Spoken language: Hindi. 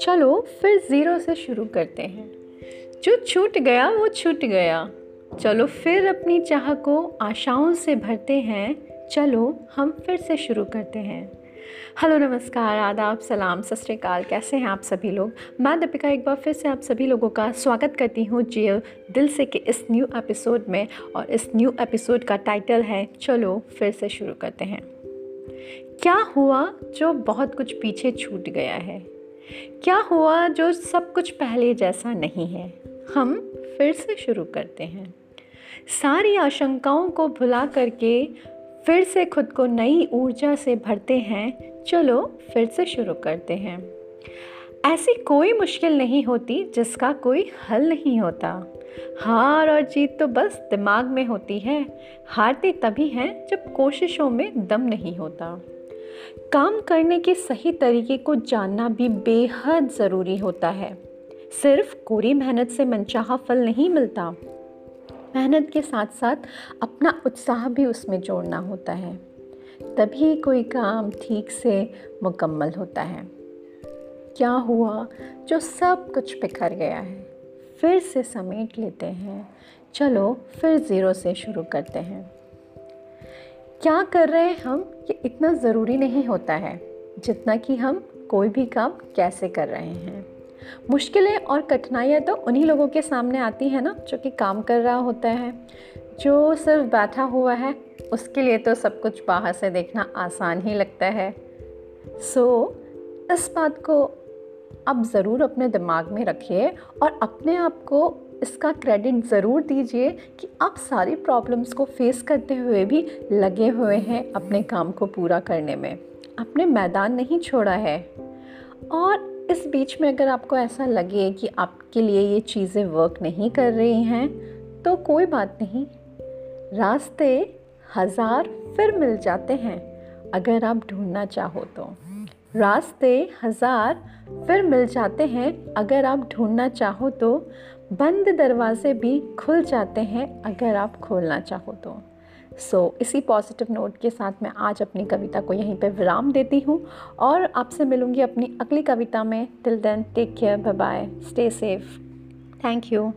चलो, फिर ज़ीरो से शुरू करते हैं। जो छूट गया, वो छूट गया। चलो, फिर अपनी चाह को आशाओं से भरते हैं। चलो, हम फिर से शुरू करते हैं। हेलो, नमस्कार, आदाब, सलाम, सत श्रीकाल कैसे हैं आप सभी लोग? मैं दीपिका एक बार फिर से आप सभी लोगों का स्वागत करती हूँ जियो दिल से के इस न्यू एपिसोड में। और इस न्यू एपिसोड का टाइटल है, चलो, फिर से शुरू करते हैं। क्या हुआ जो बहुत कुछ पीछे छूट गया है? क्या हुआ जो सब कुछ पहले जैसा नहीं है? हम फिर से शुरू करते हैं। सारी आशंकाओं को भुला करके फिर से खुद को नई ऊर्जा से भरते हैं। चलो फिर से शुरू करते हैं। ऐसी कोई मुश्किल नहीं होती जिसका कोई हल नहीं होता। हार और जीत तो बस दिमाग में होती है। हारते तभी हैं जब कोशिशों में दम नहीं होता। काम करने के सही तरीके को जानना भी बेहद ज़रूरी होता है। सिर्फ़ कोरी मेहनत से मनचाहा फल नहीं मिलता। मेहनत के साथ साथ अपना उत्साह भी उसमें जोड़ना होता है। तभी कोई काम ठीक से मुकम्मल होता है। क्या हुआ जो सब कुछ बिखर गया है? फिर से समेट लेते हैं। चलो फिर ज़ीरो से शुरू करते हैं। क्या कर रहे हैं हम? ये इतना ज़रूरी नहीं होता है जितना कि हम कोई भी काम कैसे कर रहे हैं। मुश्किलें और कठिनाइयाँ तो उन्हीं लोगों के सामने आती हैं ना जो कि काम कर रहा होता है। जो सिर्फ़ बैठा हुआ है उसके लिए तो सब कुछ बाहर से देखना आसान ही लगता है। सो so, इस बात को आप ज़रूर अपने दिमाग में रखिए और अपने आप को इसका क्रेडिट ज़रूर दीजिए कि आप सारी प्रॉब्लम्स को फेस करते हुए भी लगे हुए हैं अपने काम को पूरा करने में। आपने मैदान नहीं छोड़ा है। और इस बीच में अगर आपको ऐसा लगे कि आपके लिए ये चीज़ें वर्क नहीं कर रही हैं तो कोई बात नहीं। रास्ते हज़ार फिर मिल जाते हैं, अगर आप ढूंढना चाहो तो। रास्ते हज़ार फिर मिल जाते हैं। अगर आप ढूंढना चाहो तो बंद दरवाजे भी खुल जाते हैं अगर आप खोलना चाहो तो। सो so, इसी पॉजिटिव नोट के साथ मैं आज अपनी कविता को यहीं पर विराम देती हूँ और आपसे मिलूँगी अपनी अगली कविता में। Till then take care bye bye stay safe thank you